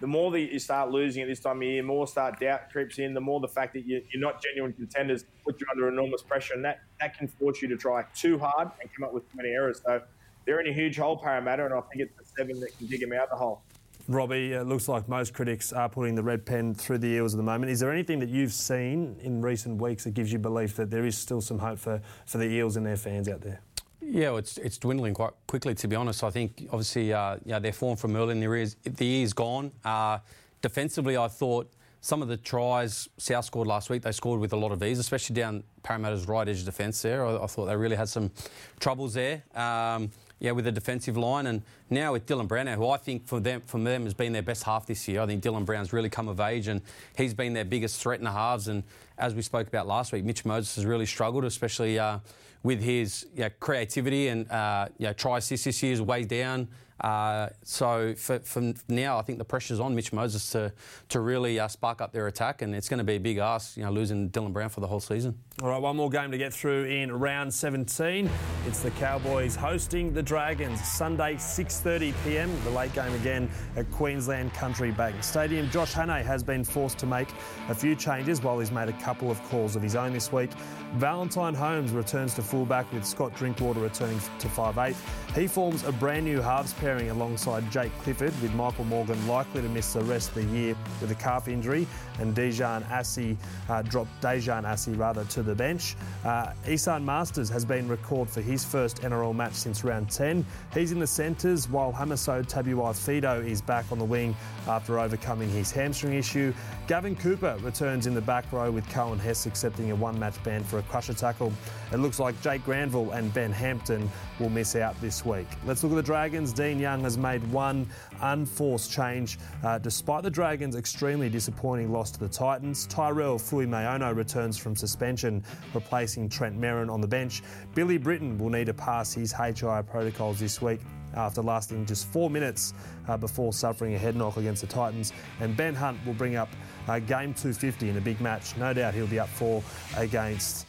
the more that you start losing at this time of year, more start doubt creeps in, the more the fact that you're not genuine contenders put you under enormous pressure, and that, that can force you to try too hard and come up with too many errors. So they're in a huge hole, Parramatta, and I think it's the seven that can dig them out of the hole. Robbie, it looks like most critics are putting the red pen through the eels at the moment. Is there anything that you've seen in recent weeks that gives you belief that there is still some hope for, for the eels and their fans out there? Yeah, well, it's it's dwindling quite quickly. To be honest, I think obviously uh, yeah their form from early in the year is the year's gone. Uh, defensively, I thought some of the tries South scored last week, they scored with a lot of ease, especially down Parramatta's right edge defence there. I, I, thought they really had some troubles there. Um, yeah, with the defensive line, and now with Dylan Brown, who I think for them, for them has been their best half this year. I think Dylan Brown's really come of age, and he's been their biggest threat in the halves. And as we spoke about last week, Mitch Moses has really struggled, especially uh, with his you know, creativity and uh, you know, try assist this year is way down. Uh, so for, for, now, I think the pressure's on Mitch Moses to to really uh, spark up their attack, and it's going to be a big ask, you know, losing Dylan Brown for the whole season. All right, one more game to get through in round 17. It's the Cowboys hosting the Dragons Sunday 6:30 p.m. The late game again at Queensland Country Bank Stadium. Josh Hannay has been forced to make a few changes while he's made a couple of calls of his own this week. Valentine Holmes returns to fullback with Scott Drinkwater returning to 5'8". He forms a brand new halves pairing alongside Jake Clifford, with Michael Morgan likely to miss the rest of the year with a calf injury, and Dejan Assi uh, dropped Dejan Assi rather to the bench. Uh, Esan Marsters has been recalled for his first NRL match since round 10. He's in the centres, while Hamiso Tabuai-Fidow is back on the wing after overcoming his hamstring issue. Gavin Cooper returns in the back row with Coen Hess accepting a one-match ban for a crusher tackle. It looks like Jake Granville and Ben Hampton will miss out this week. Let's look at the Dragons. Dean Young has made one unforced change uh, despite the Dragons' extremely disappointing loss to the Titans. Tyrell Fuimaono returns from suspension, replacing Trent Merrin on the bench. Billy Britton will need to pass his HI protocols this week after lasting just four minutes uh, before suffering a head knock against the Titans. And Ben Hunt will bring up uh, game 250 in a big match. No doubt he'll be up for against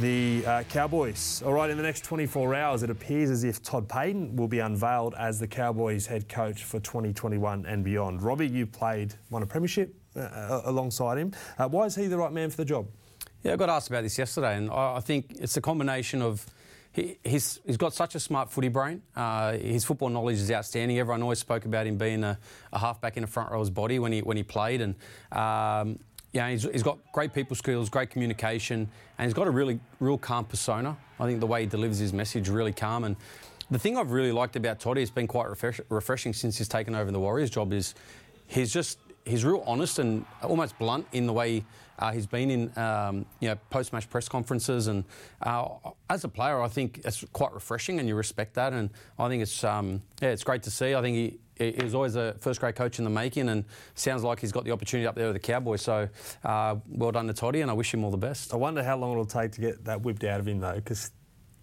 the uh, Cowboys. All right, in the next 24 hours, it appears as if Todd Payten will be unveiled as the Cowboys head coach for 2021 and beyond. Robbie, you played, won a premiership uh, uh alongside him. Uh, why is he the right man for the job? Yeah, I got asked about this yesterday, and I, I think it's a combination of he, he's, he's got such a smart footy brain. Uh, his football knowledge is outstanding. Everyone always spoke about him being a, a halfback in a front row's body when he when he played, and um, yeah, he's, he's got great people skills, great communication, and he's got a really, real calm persona. I think the way he delivers his message really calm. And the thing I've really liked about Toddy, it's been quite refresh, refreshing since he's taken over the Warriors job, is he's just he's real honest and almost blunt in the way uh, he's been in um, you know post match press conferences. And uh, as a player, I think it's quite refreshing, and you respect that. And I think it's um, yeah, it's great to see. I think he. He was always a first grade coach in the making, and sounds like he's got the opportunity up there with the Cowboys. So, uh, well done to Toddy, and I wish him all the best. I wonder how long it'll take to get that whipped out of him, though, because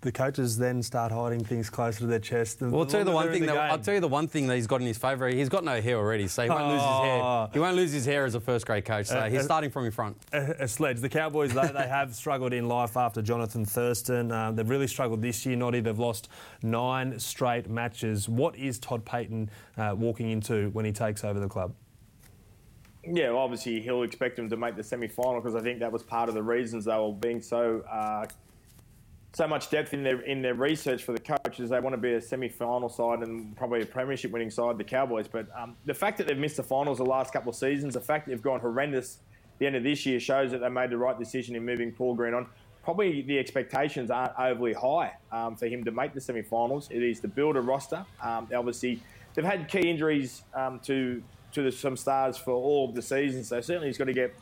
the coaches then start hiding things closer to their chest. Well, I'll tell you the one thing. The that, I'll tell you the one thing that he's got in his favour. He's got no hair already, so he won't oh. lose his hair. Oh. He won't lose his hair as a first grade coach. So uh, he's uh, starting from in front. A, a sledge. The Cowboys, they, they have struggled in life after Jonathan Thurston. Um, they've really struggled this year. Noddy, they've lost nine straight matches. What is Todd Payten uh, walking into when he takes over the club? Yeah, well, obviously he'll expect them to make the semi-final because I think that was part of the reasons they were being so uh, so much depth in their in their research for the coaches. They want to be a semi-final side and probably a premiership winning side, the Cowboys. But um, the fact that they've missed the finals the last couple of seasons, the fact that they've gone horrendous the end of this year shows that they made the right decision in moving Paul Green on. Probably the expectations aren't overly high um, for him to make the semi-finals. It is to build a roster. Um, obviously, they've had key injuries um, to to the, some stars for all of the season, so certainly he's got to get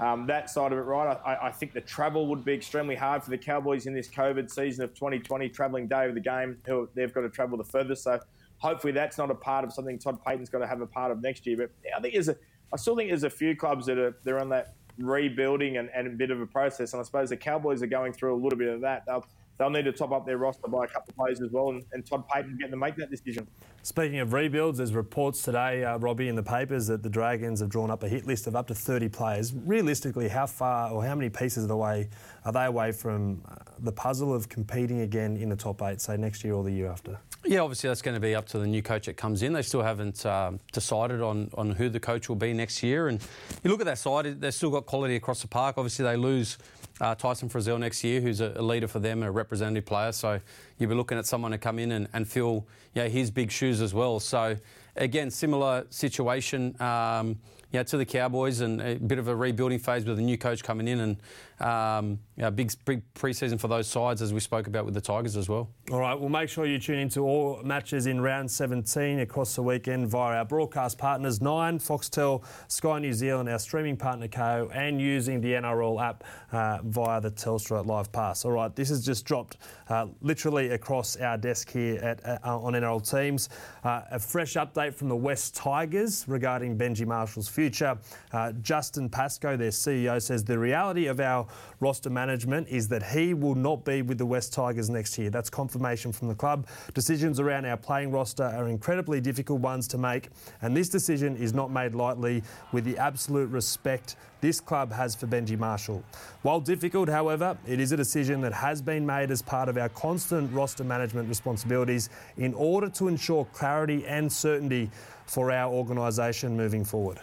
um, that side of it right. I, I, think the travel would be extremely hard for the Cowboys in this COVID season of 2020, travelling day of the game. They've got to travel the furthest. So hopefully that's not a part of something Todd Payten's got to have a part of next year. But I think there's a, I still think there's a few clubs that are they're on that rebuilding and, and a bit of a process. And I suppose the Cowboys are going through a little bit of that. They'll, they'll need to top up their roster by a couple of players as well, and, and Todd Payten getting to make that decision. Speaking of rebuilds, there's reports today, uh, Robbie, in the papers that the Dragons have drawn up a hit list of up to 30 players. Realistically, how far or how many pieces of the way are they away from uh, the puzzle of competing again in the top eight, say next year or the year after? Yeah, obviously that's going to be up to the new coach that comes in. They still haven't um, decided on, on who the coach will be next year. And you look at that side, they've still got quality across the park. Obviously, they lose uh, Tyson Frizell next year, who's a, leader for them, a representative player. So you'll be looking at someone to come in and, and fill his big shoes as well. So again, similar situation. Um, yeah, to the Cowboys and a bit of a rebuilding phase with a new coach coming in and um, yeah, big, big preseason for those sides as we spoke about with the Tigers as well. All right, well, make sure you tune into all matches in round 17 across the weekend via our broadcast partners Nine, Foxtel, Sky New Zealand, our streaming partner Kayo, and using the NRL app uh, via the Telstra Live Pass. All right, this has just dropped uh, literally across our desk here at, uh, on NRL Teams. Uh, a fresh update from the West Tigers regarding Benji Marshall's future future. Uh, Justin Pascoe, their CEO, says the reality of our roster management is that he will not be with the West Tigers next year. That's confirmation from the club. Decisions around our playing roster are incredibly difficult ones to make, and this decision is not made lightly with the absolute respect this club has for Benji Marshall. While difficult, however, it is a decision that has been made as part of our constant roster management responsibilities in order to ensure clarity and certainty for our organisation moving forward.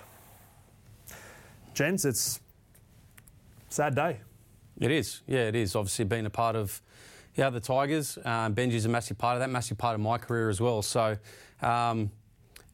Gents, it's sad day. It is, yeah, it is. Obviously, being a part of yeah, the Tigers, um, Benji's a massive part of that, massive part of my career as well. So, um,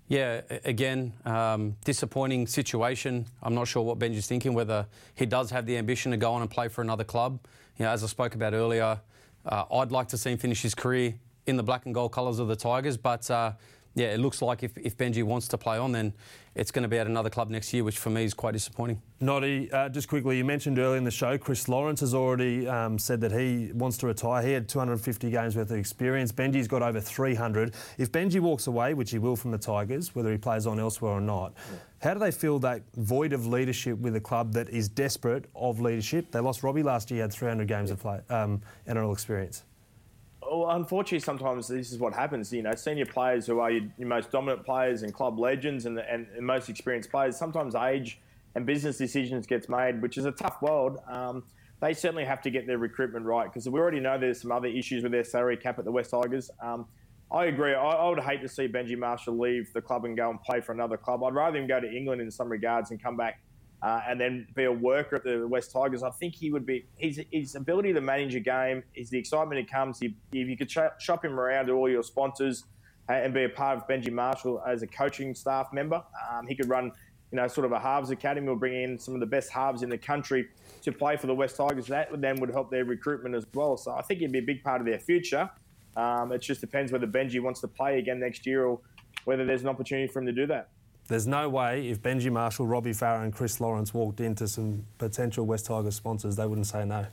yeah, again, um, disappointing situation. I'm not sure what Benji's thinking, whether he does have the ambition to go on and play for another club. You know, as I spoke about earlier, uh, I'd like to see him finish his career in the black and gold colours of the Tigers, but uh, yeah, it looks like if, if Benji wants to play on, then it's going to be at another club next year, which for me is quite disappointing. Noddy, uh, just quickly, you mentioned earlier in the show, Chris Lawrence has already um, said that he wants to retire. He had 250 games worth of experience. Benji's got over 300. If Benji walks away, which he will from the Tigers, whether he plays on elsewhere or not, how do they feel that void of leadership with a club that is desperate of leadership? They lost Robbie last year, had 300 games yeah. of play, um, NRL experience well, unfortunately, sometimes this is what happens. You know, senior players who are your, your most dominant players and club legends and, and, and, most experienced players, sometimes age and business decisions gets made, which is a tough world. Um, they certainly have to get their recruitment right because we already know there's some other issues with their salary cap at the West Tigers. Um, I agree. I, I, would hate to see Benji Marshall leave the club and go and play for another club. I'd rather him go to England in some regards and come back uh, and then be a worker at the West Tigers. I think he would be his, his ability to manage a game is the excitement that comes. If you could shop him around to all your sponsors uh, and be a part of Benji Marshall as a coaching staff member, um, he could run you know, sort of a halves academy. We'll bring in some of the best halves in the country to play for the West Tigers. That then would help their recruitment as well. So I think it'd be a big part of their future. Um, it just depends whether Benji wants to play again next year or whether there's an opportunity for him to do that. There's no way if Benji Marshall, Robbie Farah, and Chris Lawrence walked into some potential West Tigers sponsors, they wouldn't say no.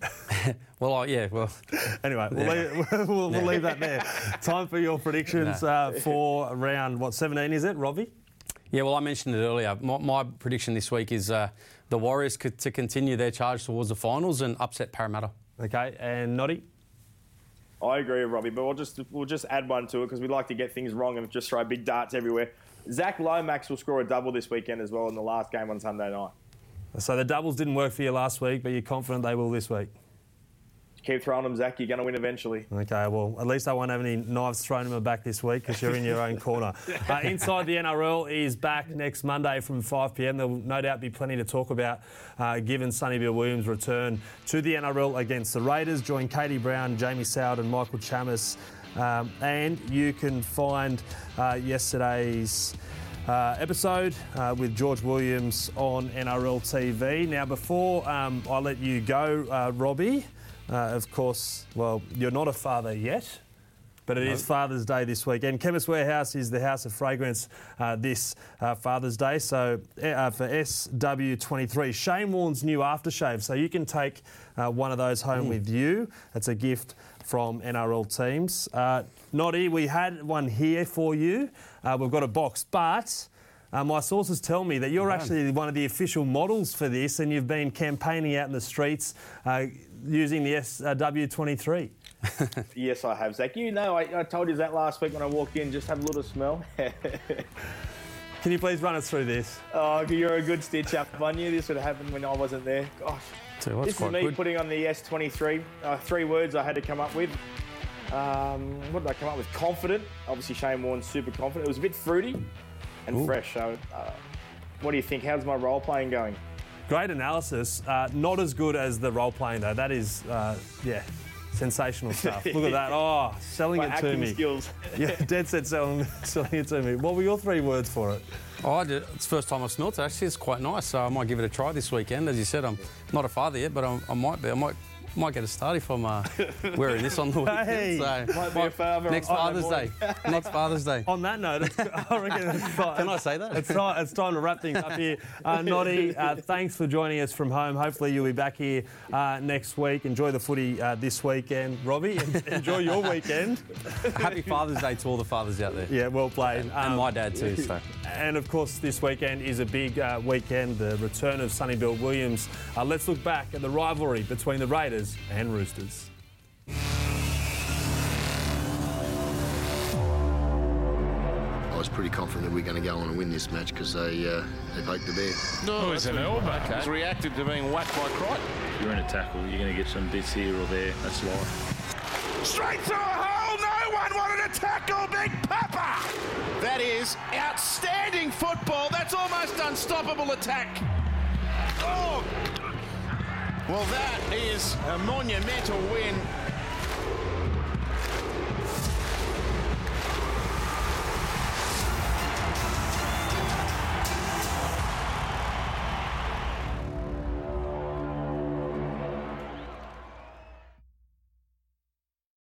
well, uh, yeah, well. Anyway, we'll, leave, we'll, we'll leave that there. Time for your predictions uh, for round, what, 17 is it, Robbie? Yeah, well, I mentioned it earlier. My, my prediction this week is uh, the Warriors could, to continue their charge towards the finals and upset Parramatta. Okay, and Noddy? I agree with Robbie, but we'll just we'll just add one to it because we like to get things wrong and just throw big darts everywhere. Zac Lomax will score a double this weekend as well in the last game on Sunday night. So the doubles didn't work for you last week, but you're confident they will this week? keep throwing them, Zac. You're going to win eventually. Okay, well, at least I won't have any knives thrown in my back this week because you're in your own corner. Uh, Inside the NRL is back next Monday from 5 pm. There will no doubt be plenty to talk about uh, given Sonny Bill Williams' return to the NRL against the Raiders. Join Katie Brown, Jamie Soward, and Michael Chammas. Um, and you can find uh, yesterday's. Uh, episode uh, with George Williams on NRL TV. Now, before um, I let you go, uh, Robbie, uh, of course, well, you're not a father yet. But it no. is Father's Day this week, and Chemist Warehouse is the house of fragrance uh, this uh, Father's Day. So uh, for SW23, Shane Warne's new aftershave. So you can take uh, one of those home mm. with you. It's a gift from NRL teams. Uh, Noddy, we had one here for you. Uh, we've got a box, but uh, my sources tell me that you're actually one of the official models for this, and you've been campaigning out in the streets uh, using the SW23. yes, I have, Zac. You know, I, I, told you that last week when I walked in. Just have a little smell. Can you please run us through this? Oh, you're a good stitch up. I knew this would happen when I wasn't there. Gosh. So this is me good. putting on the S23. Uh, three words I had to come up with. Um, what did I come up with? Confident. Obviously, Shane Warne's super confident. It was a bit fruity and Ooh. fresh. So, uh, what do you think? How's my role playing going? Great analysis. Uh, not as good as the role playing though. That is, uh, yeah, sensational stuff. Look at that. Oh, selling my it to me. Skills. yeah, dead set selling, selling it to me. What were your three words for it? Oh, I did. It's the first time I've smelt it. Actually, it's quite nice. So I might give it a try this weekend. As you said, I'm not a father yet, but I'm, i might be. I might might get a start if I'm uh, wearing this on the weekend. Hey, so might be a father next Father's Day. next Father's Day. On that note, I reckon it's time, Can I say that? It's time, it's time to wrap things up here. Uh, Noddy, uh, thanks for joining us from home. Hopefully you'll be back here uh, next week. Enjoy the footy uh, this weekend. Robbie, enjoy your weekend. Happy Father's Day to all the fathers out there. Yeah, well played. And, um, and my dad too. So. And of course, this weekend is a big uh, weekend, the return of Sonny Bill Williams. Uh, let's look back at the rivalry between the Raiders and Roosters. I was pretty confident that we were going to go on and win this match because they uh, they poked the bear. No, oh, it's an elbow. Okay. He's reacted to being whacked by Crichton. You're in a tackle, you're going to get some bits here or there. That's life. Straight through a hole. No one wanted to tackle Big Papa. That is outstanding football. That's almost unstoppable attack. Oh, well, that is a monumental win